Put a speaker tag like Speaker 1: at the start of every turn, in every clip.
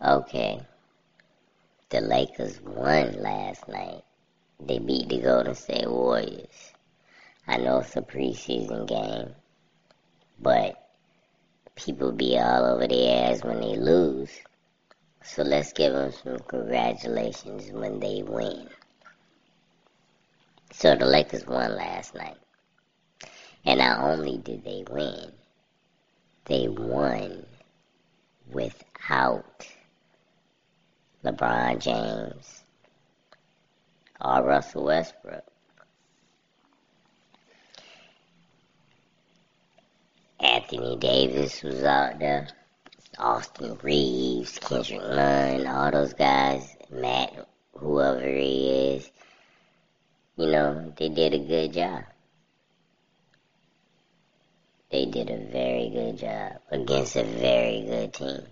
Speaker 1: Okay. The Lakers won last night. They beat the Golden State Warriors. I know it's a preseason game, but people be all over their ass when they lose. So let's give them some congratulations when they win. So the Lakers won last night. And not only did they win, they won without LeBron James or Russell Westbrook. Anthony Davis was out there. Austin Reaves, Kendrick Nunn, all those guys, Matt, whoever he is, you know, they did a good job. They did a very good job against a very good team.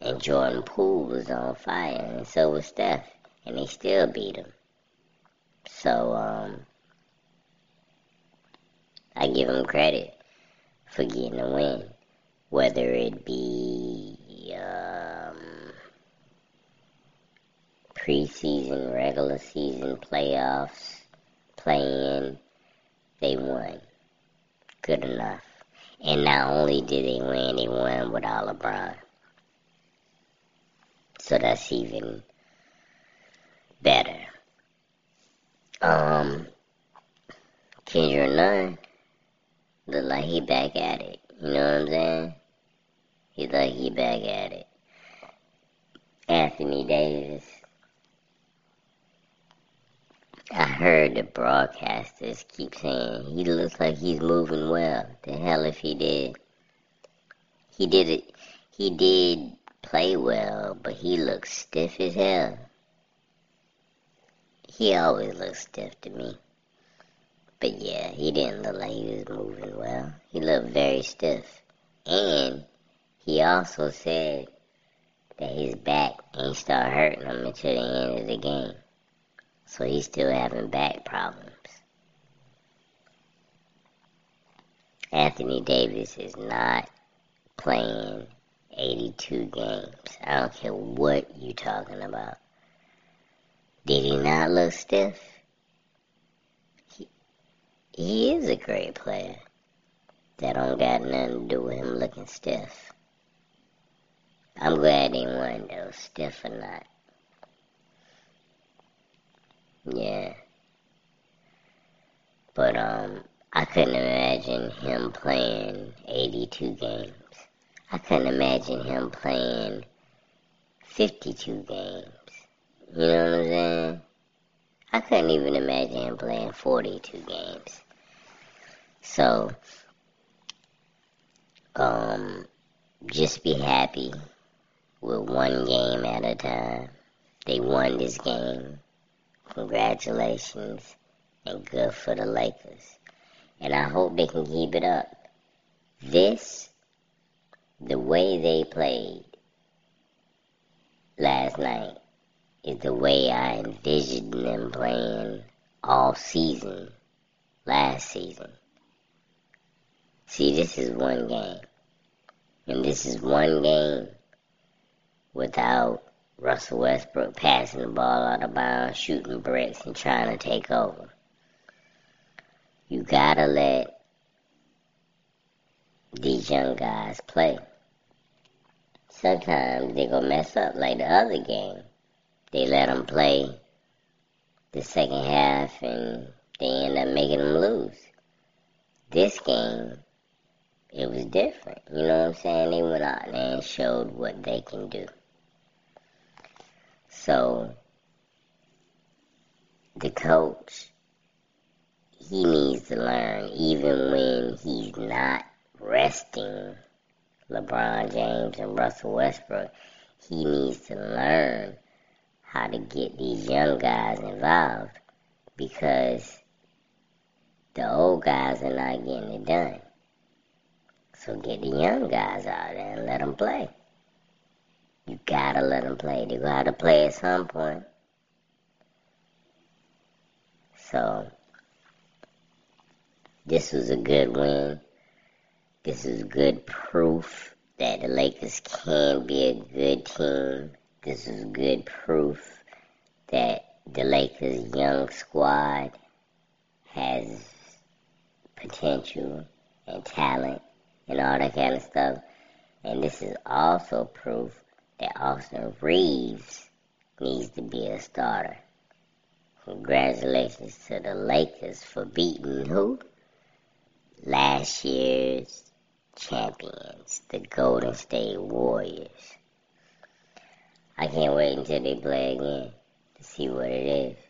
Speaker 1: And Jordan Poole was on fire, and so was Steph, and they still beat him. So, um, I give them credit for getting a win, whether it be um, preseason, regular season, playoffs, playing, they won. Good enough. And not only did they win, they won without LeBron. So that's even better. Um, Kendrick Nunn look like he back at it. You know what I'm saying? He like he back at it. Anthony Davis. I heard the broadcasters keep saying he looks like he's moving well. The hell if he did. He did it. He did play well, but he looks stiff as hell. He always looks stiff to me. But yeah, he didn't look like he was moving well. He looked very stiff. And he also said that his back ain't start hurting him until the end of the game. So he's still having back problems. Anthony Davis is not playing 82 games. I don't care what you're talking about. Did he not look stiff? he he is a great player. That don't got nothing to do with him looking stiff. I'm glad they won though, stiff or not. Yeah. But um I couldn't imagine him playing 82 games. I couldn't imagine him playing 52 games. You know what I'm saying? I couldn't even imagine him playing 42 games. So, um, just be happy with one game at a time. They won this game. Congratulations and good for the Lakers. And I hope they can keep it up. This, the way they played last night, is the way I envisioned them playing all season, last season. See, this is one game. And this is one game without Russell Westbrook passing the ball out of bounds, shooting bricks, and trying to take over. You gotta let these young guys play. Sometimes they gonna mess up like the other game. They let them play the second half and they end up making them lose. This game, it was different. You know what I'm saying? They went out there and showed what they can do. So, the coach, he needs to learn even when he's not LeBron James and Russell Westbrook. He needs to learn how to get these young guys involved because the old guys are not getting it done. So get the young guys out there and let them play. You gotta let them play. They to play at some point. So, this was a good win. This is good proof that the Lakers can be a good team. This is good proof that the Lakers' young squad has potential and talent and all that kind of stuff. And this is also proof that Austin Reaves needs to be a starter. Congratulations to the Lakers for beating who? Last year's champions, the Golden State Warriors. I can't wait until they play again to see what it is.